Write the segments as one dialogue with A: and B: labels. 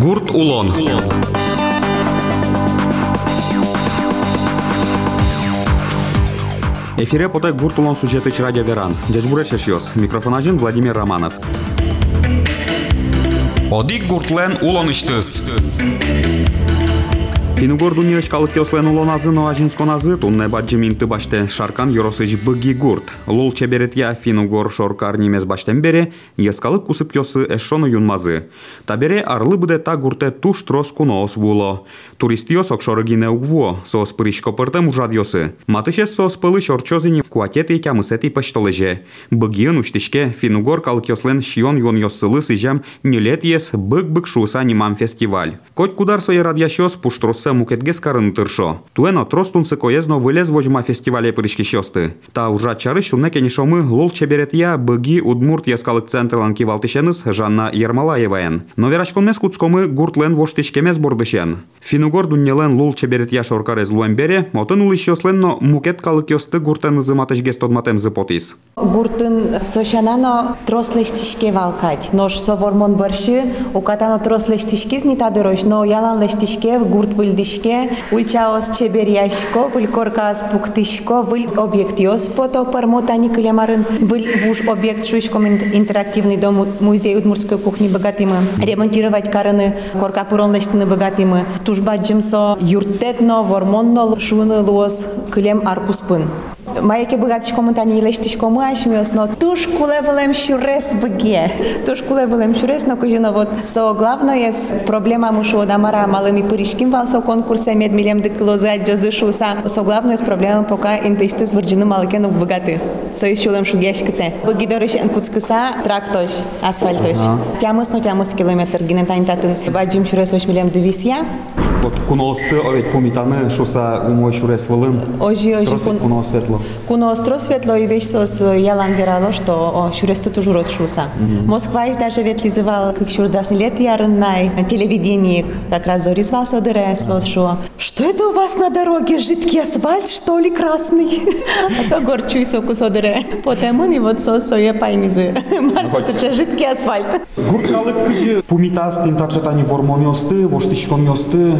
A: Гурт улон. Эфире потай гурт улон сюжеты радио Веран. Дядь Бурешешьос. Микрофон один Владимир Романов. Одик гуртлен улон иштыс. Финугор дүниешкалык кеослену азынова жинскон азы туннеба жиминты баште шаркан юросыж бэги гурт. Лол чеберетья финугор шоркар немес баштен бере, ескалык кусып кеосы эшшону юнмазы. Табере арлы буде та гурте туш трос вуло. було. Туристио сокшоры гине угво, соос пыришко пыртем ужадьосы. Матыше соос пылы шорчозыни куатети кямысети паштолеже. Быгиен уштишке финугор калкеослен шион юн йоссылы сыжам нелет ес бык-бык шуса нимам фестиваль. Коть кудар соя радьящос пуштрос се мукетгескар нутыршо. Туена тростун се којезно вылез вожма фестивале пришки шосты. Та ужа чары што неке нишомы лол чеберет ја бги удмурт яскалык центр ланки валтишеныс Жанна Ермалаеваен. Но верашконмес куцкомы гуртлен воштишкемес бордышен. Финугор дуннелен лол чеберет ја шоркарез луэмбере, отын улиш йосленно мукет калык йосты гуртен зыматыш гестодматем зыпотис.
B: Гуртын сошанано трослештишке валкать, нош со вормон барши, укатано трослештишкиз не тадырош, но ялан лештишке гурт выль gidişke, ulçaos çeberiyaşko, vıl korkas puktişko, vıl objektiyos poto parmotani kılemarın, vıl vuş objekt şuşkom interaktivni дом музей удмуртской кухни богатимы, ремонтировать караны, корка пуронлештины богатимы, тужба джимсо, юртетно, вормонно, шуны луос, кылем аркуспын. Майке богатышкому тани лештишкому ашмиос, но туш кулевелем шурес бге. Туш кулевелем шурес, но кujino вот со главное с проблема мушу дамара малыми пыришким вал со конкурсе мед милем де клоза джозушу са. Со главное с проблема пока интишты с вырджины малыке ну богаты. Со из чулем шугешките. Богидорыш энкуцкыса трактош, асфальтош. Тямыс, но тямыс километр гинетань татын. Баджим шурес ош милем девисия.
A: Вот куноосты овет помитаны шуса умой шурес вылын.
B: Ожи, ожи, кун-
A: куно светло.
B: Куно остро светло и вещь сос ялан верало, что о, шуресты тоже рот шуса. Москва иш даже вет лизывал, как шур дас лет ярын най, на телевидении, как раз зори звался дыре, сос шо. Что это у вас на дороге, жидкий асфальт, что ли, красный? А со горчу и соку содыре. Потому и вот сос соя паймизы. Марсос это жидкий асфальт.
A: Гуркалык пумитас тин такшатани вормомиосты, воштышкомиосты.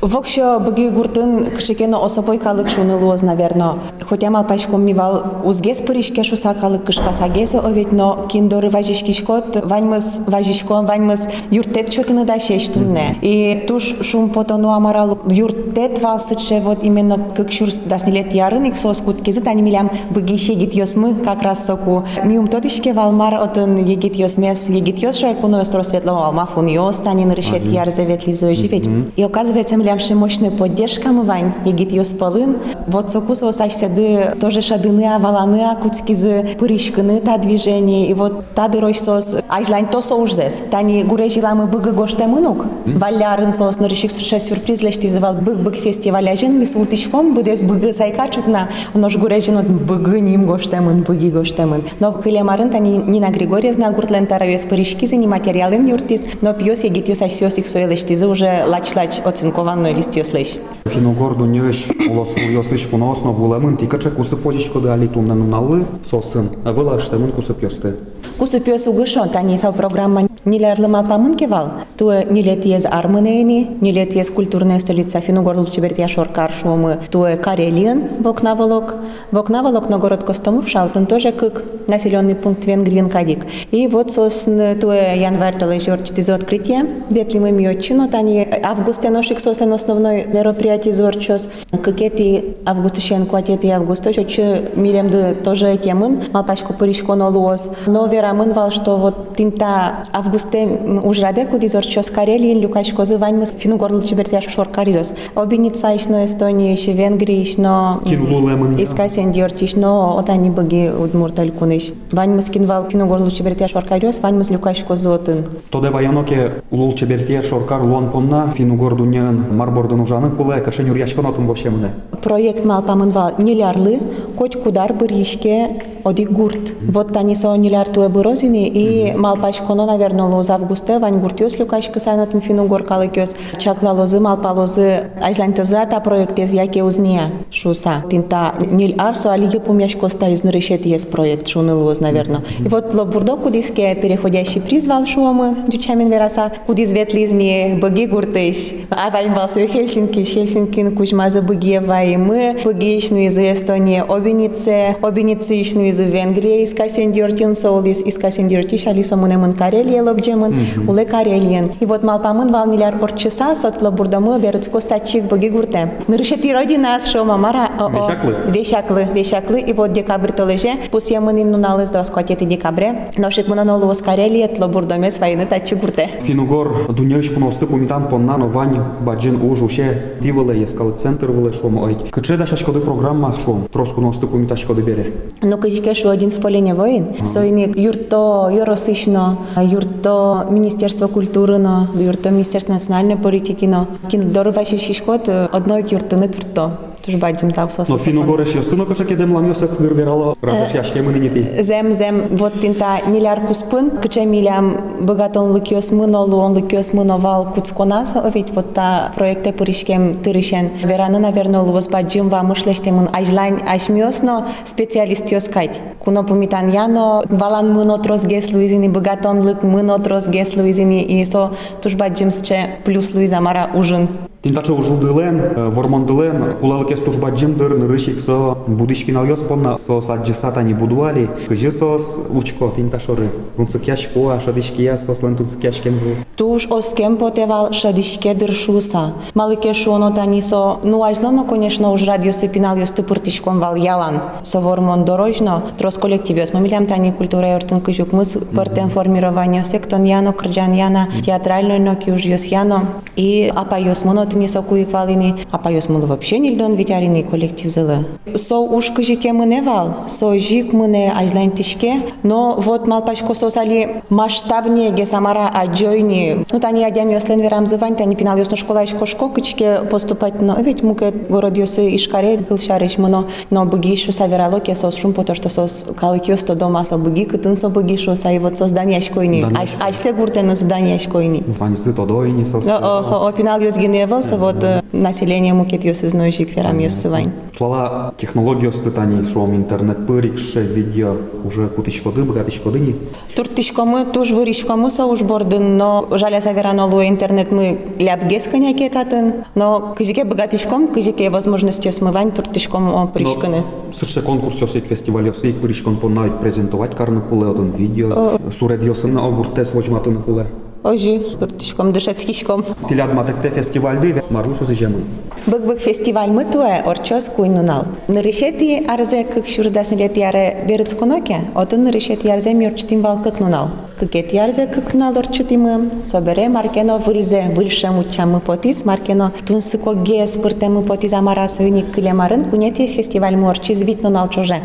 B: Вокщо бги гуртын кшикено особой калык шуны луоз, наверно. Хотя мал пачком мивал узгес пыришке шуса калык кышка сагесе овет, но киндоры важишкишкот, ваньмыз важишкон, ваньмыз юртет чотыны да шештунне. И туш шум потону амарал юртет валсыче вот именно как шур даснилет ярын ик сос куткезы тани милям бги шегит йосмы как раз соку. Миум тодишке валмар отын егит йосмес, егит йос шо куно остро светло алма фун йос, тани нарышет яр завет лизой живеть. И оказывается, млямши мощная поддержка мывань, егит ее спалын. Вот сокус осаш седы тоже шадыны, а валаны, а куцкизы, пырышканы, та движение. И вот та дырощ сос, ажлань то соужзес. Тани гурежила мы быгы гоште мынук. Валярын сос, нарышик ше сюрприз лештизывал бык-бык фестиваляжен, ми сутышком, быдес быгы сайкачукна. Нож гурежин от быгы ним гоштемын, быги гоштемын. Но в хилемарын тани Нина Григорьевна гуртлен таравес пырышкизы, не материалым юртис, но пьес егит юс асиосик соелештизы уже лач-лач оцинкованную листиос лещ.
A: Финугор дуньеш улос йосыш куноос но вулемын тикаче кусы позичко да али тунна нуналы сосын. Выла штемын кусы пьосты.
B: Кусу пьес угышон, тани са программа нилерлы малпамын кевал. Туе нилет ез армынейни, нилет ез культурная столица Финугор лучеберт яшор каршуомы. Туе Карелиен, Вокнаволок. Вокнаволок, но город Костомур, Шаутен тоже как населенный пункт Венгрien кадик. И вот сосн туе январь толы жорчит из открытия. Ветли мы мьотчино, тани августе ношик сослен основной мероприятие зорчос. Какети августышен куатети августа, че милем да тоже темын, малпачку пыришко нолуос. Но верамын вал, что вот тинта августе ужраде куди зорчос Карелиен Люкач Козываньмас Финугорлы Чебертяш Шоркариос. Обиница ишно Естония иши Венгрия ишно
A: Кирлу Лемон. Да.
B: Искасен Дьорт ишно отани баги удмурталь куныш. Ваньмас кинвал Финугорлы Чебертяш Шоркариос Ваньмас Люкач Козотын.
A: Тоде ваяноке лол Чебертяш Шоркар Лон Понна Финугорду Нен Марбордан Ужаны Куле Кашен Юрьяш Конотун вообще мне.
B: Проект мал памынвал Нелярлы Коть Кудар Быришке Оди Гурт. Вот они со Неляр е Бурозини и Малпач но наверное, лоз августе, вань гуртиос люкаш кысайнотын фину горкалыкёс. Чакла лозы, малпа лозы, ажлань тоза та проектез яке узния шуса. Тинта нил арсо алиге помяш коста из нарышет есть проект шуны лоз, наверное. И вот лобурдо кудиске переходящий приз вал шумы, дючамин вераса, кудис ветлизни быги гуртыш. А вань вал су Хельсинки, Хельсинкин кучмазы быги вай мы, быгишну из Эстонии, обинице, обиницишну из Венгрии, из Касендьортин соулис, из Касендьортиш, алиса мунемын Карелия лобджемын, уле Карелиен. И вот малпамын вал миллиард орчаса, сот лобурдамы берет костачик быги гурте. Нырышети родина шо мамара. о, о,
A: Вещаклы?
B: Вещаклы, вещаклы. И вот декабрь толеже, пусть я мынин нуналыз до скотети декабре. Ношик мынанолу с Карелия, тлобурдаме свайны тачи гурте.
A: Финугор дуньёшку носты пумитан поннано вань баджин уж уше дивылы ескалы центр вылы шом ойт. Кыче да шашкоды программа шом, троску носты пумита шкоды бере.
B: Ну, качке шу один в полине воин. Сойни юрто юросышно, юрто Министерство культуры, но юрто Министерство национальной политики, но кин дорога шишкот одной юртыны турто. Tuż bajdziem tak
A: sos.
B: No
A: fino гореш јас тука кај кедем ланио се свервирала разаш јаш кема нити.
B: Зем зем вот тинта нилярку спын, кај милям богатон лукиос мынолу он лукиос мыновал куцконас, овет вот та проекте поришкем тиришен Верана наверно луос баджим ва мышлештемун ажлайн ашмиосно специалист јоскај. Куно помитан јано валан мынот рос гес луизини богатон лук мынот рос гес луизини и со туш баджим че плюс луиза мара ужин.
A: Тинтача ужыл дылен, вормон дылен, кулалы кес туж баджим дыр, нырышик со будиш пинал ёс понна, со саджисата не будуали, кыжы сос учко тинташоры. Тунцык яшко, а шадышки я сос лен тунцык яшкемзы.
B: Туж оскем потевал шадишке дыршуса. Малыке шуоно танисо, ну ажлоно, конечно, уж радиосы пинал ёс тыпыртишком вал ялан. Со вормон дорожно, трос коллектив ёс. Мамилям тани культура ёртын кыжук мыс пыртен формирование сектон яно, крджан яна, театральной ноки уж ёс яно. И апа ёс моно тынисо куик валини, апа ёс мылы вообще нильдон витярини коллектив зылы. Со уж кыжике мыне вал, со жик мыне ажлайн тишке, но вот малпачко сосали масштабнее гесамара аджойни. Ну, тани адям ёслен верам зывань, тани пинал ёсно школа ишко шко, кычке поступать, но ведь муке город ёсы ишкаре, гылшареш мыно, но быги шу саверало ке сос шум, потому что сос калык ёсто дома со быги, кытын со быги шу, са и вот сос дани ашкойни.
A: Дани
B: Аш аш се гурте на здание ашкойни.
A: Ваньзы тодойни сос.
B: Но о, о, пинал ёс геневался, вот э, население мукет ёс из ножик верам ёс сывань.
A: Плала технология стытаний, шом интернет пырикше, видео уже кутышкоды, богатышкодыни.
B: Туртишкому туж выришкому со уж бордын, но жаля саверано луе интернет мы ляпгес коняке татын, но кызике богатишком, кызике возможностью смывань туртишкому пришканы.
A: Сырше конкурс ёсик фестиваль ёсик пыришкон поннавик презентовать карны хуле один видео. Сурет ёсын обуртес лojматын хуле.
B: Ожи, туртишком, дышецкишком.
A: Тилят матекте фестивальды марлу созижемын.
B: Бык-бык фестиваль мы туе орчос куйнунал. Нырышети арзе кык шурдасн лет яре берец коноке, отын нырышети арзе мёрчтим вал кык нунал. Këket jarëze kë kënalor qëtimë, sobere markeno vëlze, vëlshe mu qa më potis, markeno të nësë ko gjes për të më potis amara së një kële marën, ku një tjes festival më orqiz vit në nalë qozhe.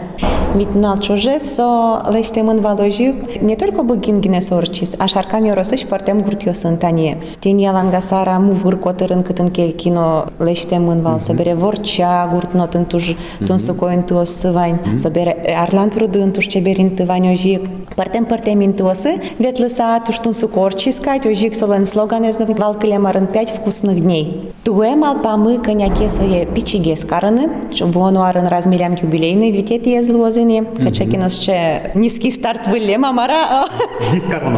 B: Vit në nalë qozhe, so lește më në valojë, një tërko bëgin gine së orqiz, a sharka një rosësh për të më gurtjo së në tanje. Tje një langasara mu vërkotërën këtën ke kino lește më në valë, mhm. sobere vorqa, gurt në të në tush, të nësë kojnë të osë vajnë, sobere arlan prudën, Ведь уштун штун сукорчи искать, ой жик солен слоган из валкале марын пять вкусных дней. Туэ мал памы коняке свои пичиге скараны, вону арын размерям юбилейный, ведь это я злозыни, хотя кинос че низкий старт вылем, мара,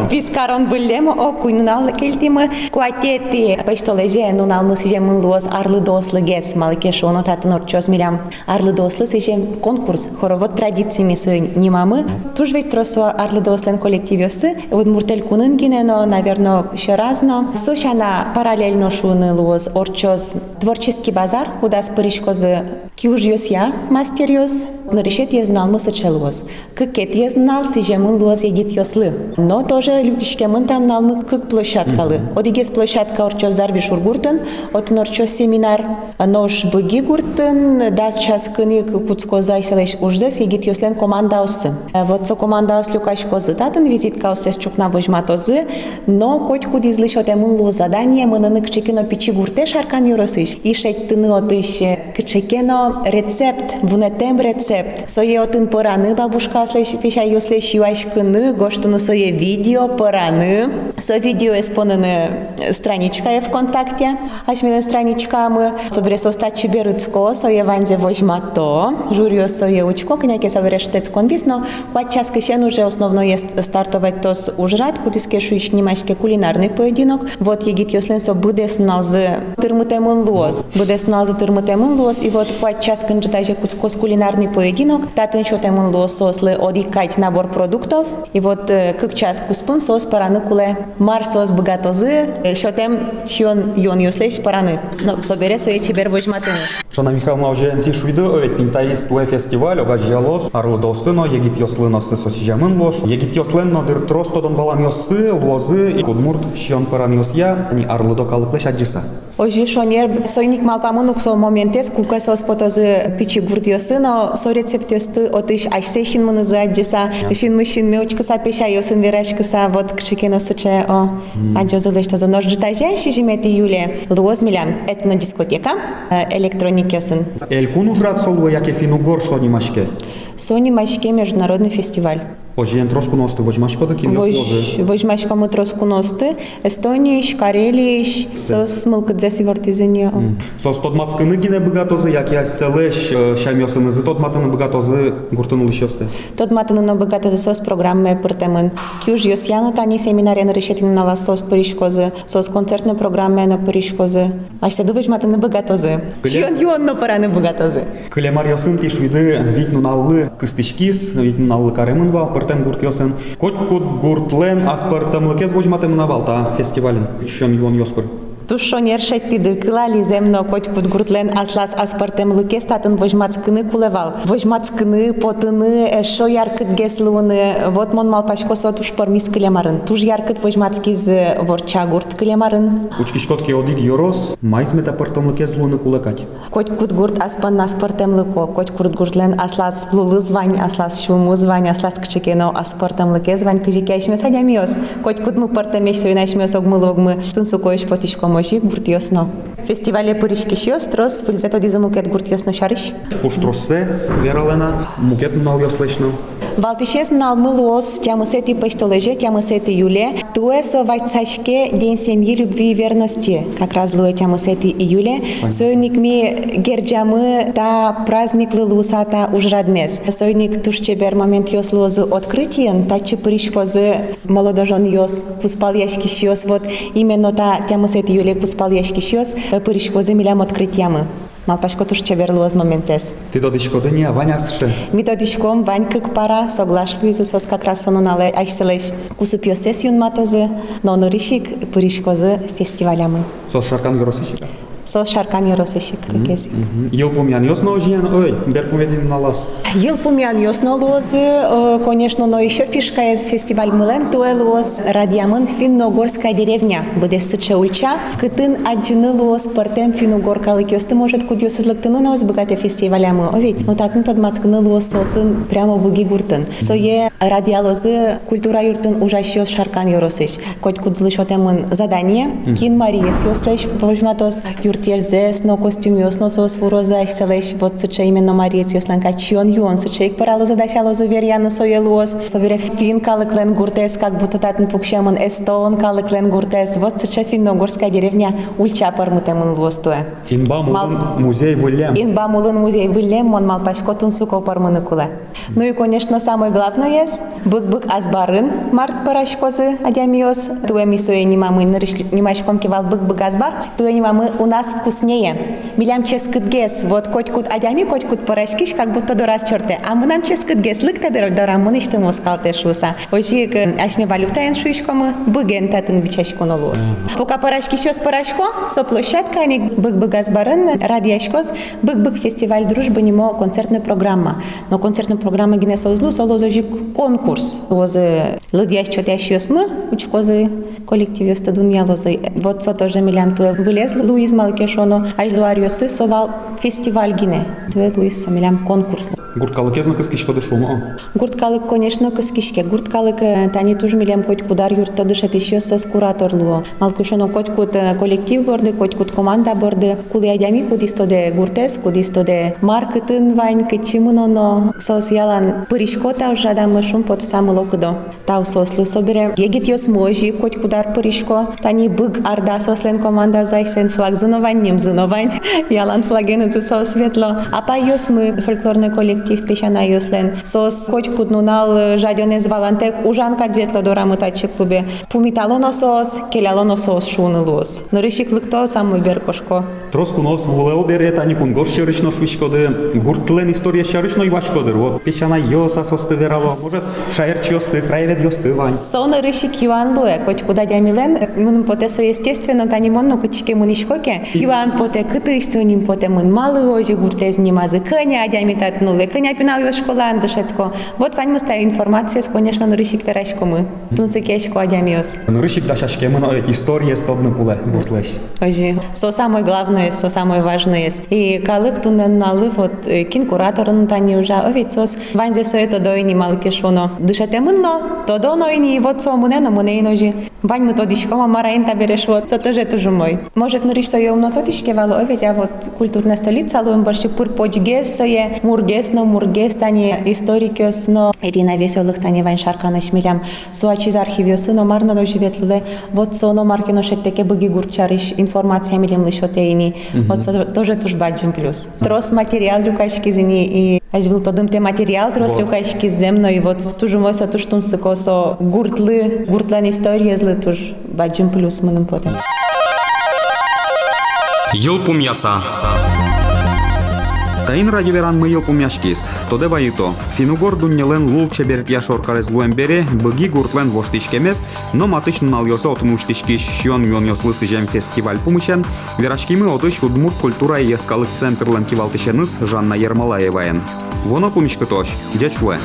A: Вискарон.
B: был лема, о куйнунал кельтимы, куатети, пештолеже, нунал мысыжем ын лоз, арлы дослы гес, малыке шоно тата орчоз милям. Арлы дослы сижем конкурс, хоровод традициями сое немамы, туж ведь тросу арлы дослен коллективёсы, вот муртель кунын гинено наверно еще разно. Сошана параллельно шуны луос орчос творческий базар куда спыришкозы киуж ёс я мастер ёс Наришет я знал мы сочелос. Кыкет я знал сиже мын луос едит ёслы. Но тоже любишке мын там нал мы кык площадкалы. Одигес площадка орчо зарви шургуртын, от норчо семинар нош быги гуртын, да час кыны куцко зайселеш ужзес едит ёслен команда осы. Вот со команда ос люкаш козы татын визитка осес чукна вожма тозы, но коть куд излышот эмын лу задание мыныны кчекено пичи гурте шаркан юросыш. И шеттыны отыш кчекено рецепт, вунетем рецепт. Сое отын пораны бабушка слеш пеша йосле шиваш кыны, гоштуну сое видео пораны. Со видео эспонены страничка е ВКонтакте. Ашмелен страничка мы собере состать чиберыцко, сое ванзе возьмато. Журю сое учко, княке савере штец конвис, но квад час кишен уже основно есть стартовать тос ужрат, кутиске шуиш немашке кулинарный поединок. Вот егит йослен со буде снал з тырмытемын лоз. Буде снал з тырмытемын лоз. И вот квад час кынжетаже куцкос кулинарный поединок. Татын шотемын лоз сослы одикать набор продуктов. И вот как час куспын сос параны куле марс сос богатозы. Шотем шион йон йослеш параны. Но собере сое чебер возьматыны.
A: Жанна Михайловна уже ти шуйды öğrettin taýys tuе фестиваль ога жиялос арлы достыно егит йослыносы сосижамын лош егит йосленно дыр тростодон балам йосы лозы и кудмурт шион паран йосya ни арлы до калыклы шаджиса
B: Ожи шонер сойник малпамынук со моментес кука сос потозы пичи гурдиосы, но со рецепт йосты отыш айсехин мыны за аджиса, шин мышин меучка са пеша йосын верашка са вот кчекено сыче о аджозы леш тозы нож житаже шижимет июле луоз милям этно дискотека электроник йосын.
A: элькун ужрат солуе яке финугор сонимашке
B: Сони Машке международный фестиваль.
A: Ожиен троску носты возьмашко да ким йослозы
B: Возьмашка мы троску носты, Эстония, Карелия, со смылка дзеси вортизения.
A: Сос тодмацкыны гине быгатозы як я селеш шам йосыны зы тодматыны быгатозы гуртын улышёстес
B: Tot matën në bëgatë të sos programe për temën. Kjo është josjano tani seminare në rëshetin në la sos për ishkozë, sos koncert në programe në për ishkozë. Ashtë të dëvësh matë në bëgatozë. Që në juon në përa në bëgatozë.
A: Клемар йосын ти шуйды витну наллы кыстышкис, витну наллы каремын вал, пыртем гурт йосын. Кот кут гуртлен аспартамлыкез возьматым навал та фестивален. Чон юон йоспыр.
B: Туш шонер шетти дыкыла лиземно коть кут гуртлен аслас аспартем луке статын вожмацкыны кулевал. Вожмацкыны, потыны, эшо яркыт геслуны, вот мон малпашко со туш пормис клемарын. Туш яркыт вожмацки з ворча гурт клемарын.
A: Учкишкот ке одиг йорос, майзмет апартамлыкез луны кулакать.
B: Коть кут гурт аспан аспартем луко, коть кут гуртлен аслас лулы звань, аслас шуму звань, аслас кчекено аспартем луке звань, кыжикяшме садямиос. Коть кут мы партамеш сойнашмиос огмыл огмы, тунсу коиш може гуртиосно. Фестивале Поришки Шиострос, филзето диза мукет гуртиосно шариш?
A: Поштрос се, вералена, мукет налија
B: слешно. На алмылуос, тямысети пештолеже, тямысети юле, туе со вайцашке день семьи, любви и верности. Как раз луе тямысети июле. Сойник ми герджамы та праздник лылуса та ужрадмес. Сойник тушчебер момент йос лозы открытиен, та чепыришкозы молодожен йос пуспал яшки шиос. Вот именно та тямысети юле пуспал яшки шиос, пыришкозы милям открытиямы. Малпашко тушчебер луоз моментес.
A: Ти додишко дыня, ванясше.
B: Методичком Вань как пара соглашли за сос как раз оно нале айселеш кусып йосес юн матозы, но норишик пыришкозы фестивалямы.
A: Сос шаркан со
B: шарканиоро се шикрик език.
A: Ел помјаниос на ожијан, ој, бер поведен на
B: лас. Ел помјаниос на лоз, конечно, но еще фишка е фестиваль Мылен туэ лос радиамын финногорская деревня, буде суче улча, кытын аджыны лос партем финногоркалы кёсты, может, куди осы злыктыны на оз богате фестиваля мы, овид, но татын тот мацкыны лоз сосын прямо буги гуртын. Со е радиалозы культура юртын ужащёс шарканиоросыч, коть кудзлыш отемын задание, кин Мария, сёслэш, вожматос, юр ерзес, но костюм йосно сос фуроза селеш, вот сыче именно Мария сёсланка чион юон сыче ик парало задачало заверяна сое лоз. Совере фин калыклен гуртес, как будто татын пукшемын эстон калыклен гуртес. Вот сыче финногорская деревня ульча пармутемын лоз туэ.
A: Инба музей вылем.
B: Инба мулын музей вылем, мон малпашко тунсуко пармыны куле. Ну и, конечно, самое главное есть бык-бык азбарын март парашкозы адямиос. Туэ мисое немамы немашком кивал бык-бык азбар. Туэ немамы у нас вкуснее. Милям ческыт гес. Вот коть-кут адями, коть-кут парашкиш, как будто до раз черте. А мы нам ческыт гес. Лык тадыр дорам мы ништы москалте шуса. Ожик ашме валютаен шуишкомы быген татын бичашко нолос. Пока парашки щас парашко, со площадка, они бык-бык азбарын, радиашкоз, бык-бык фестиваль дружбы немо концертная программа. Но концертная программа гинеса узлу, соло зожик конкурс. Лозы лыдяш чотящиос мы, учкозы коллективе стадун ялозы. Вот со тоже милям туе вылез Луиз Малкешоно, аж луариосы совал фестиваль гине. Туе Луиз милям конкурс.
A: Гурткалы кезно кыскишкоды шумо.
B: Гурткалык, конечно, кыскишке. Гурткалык э, тани туж милем хоть кудар юртто дышет еще сос кураторлуо. Малкушоно хоть кут э, коллектив борды, хоть кут команда борды. Кули айдами кудистоде гуртес, кудистоде маркетын вайн, кычимыноно сос ялан пыришко тау жадамы шум пот самыло кыдо. Тау сослы собере. Егит йос можи, хоть кудар пыришко. Тани бык арда сослен команда зайсен флаг зыновань, нем зыновань. Ялан флагены светло. А па йос мы фольклорный коллектив пешана йослен. Сос хоть кутнунал жадёнез валантек ужанка дветло дора мытачы клубе. Пумиталоно сос, келялоно сос шунылус. Нырышик лыкто самый беркошко.
A: Троску нос вулео бере тани кун горщерычно швишкоды. Гуртлен история шарычно ивашкоды. Вот пешана йоса состы верало. Может шаерч йосты, краевед йосты вань.
B: Сон рышик юан луэ, хоть куда дямилен, мын поте со естественно, тани монно кучике мунишкоке. Юан поте кытышты ним поте мын малы ожи гуртез нимазы кыня адямитат нуле, кыня пинал ё школа андышецко. Вот вань мыста информация, конечно, на рышик верашко мы. Тунцы кешко адямиос.
A: Нырышик дашашке мын оет история стодны пуле гуртлеш.
B: Ожи. Со самое главное, vienojas so samovažnojas. I kā liktuna nalivot kin kuratoru no tani užā ovicos, vandzēsoja to doini malkišuno. Dušate munno, to donoini vocomune no muneinoži. Бањно тодишко, ма мара ента би решува, со тоже тужу мој. Может нори што јовно тодишке вало, ове ја културна столица, ало им борши пур поч гес, со је мургес, но мургес, тање историкес, но Ирина Веселых, тање вањ шарка на шмилям, со ачи за архивио но марно да до живетле, вот со оно марке но шет теке бъги гурчариш, информација милим лишо тејни, вот со тоже туж баджим плюс. Трос материал рюкашки зини и Аз бил тодим те материал, трос рюкашки земно и вот тужу мој со туштун со гуртлы, гуртлен историја туж баджим плюс мыным потом.
C: Йылпум яса.
A: Таин ради веран мы ел пумяшкис. Тоде вайито. Финугор дуннелен лул чеберт яшор карез луэмбере, быги гуртлен воштишкемес, но матыш нал йоса от муштишки щон мён йослы сыжем фестиваль пумышен, верашкимы отыш удмурт культура и ескалык центрлен кивалтышеныс Жанна Ермолаеваен. Воно пумишка тош, дячуэ.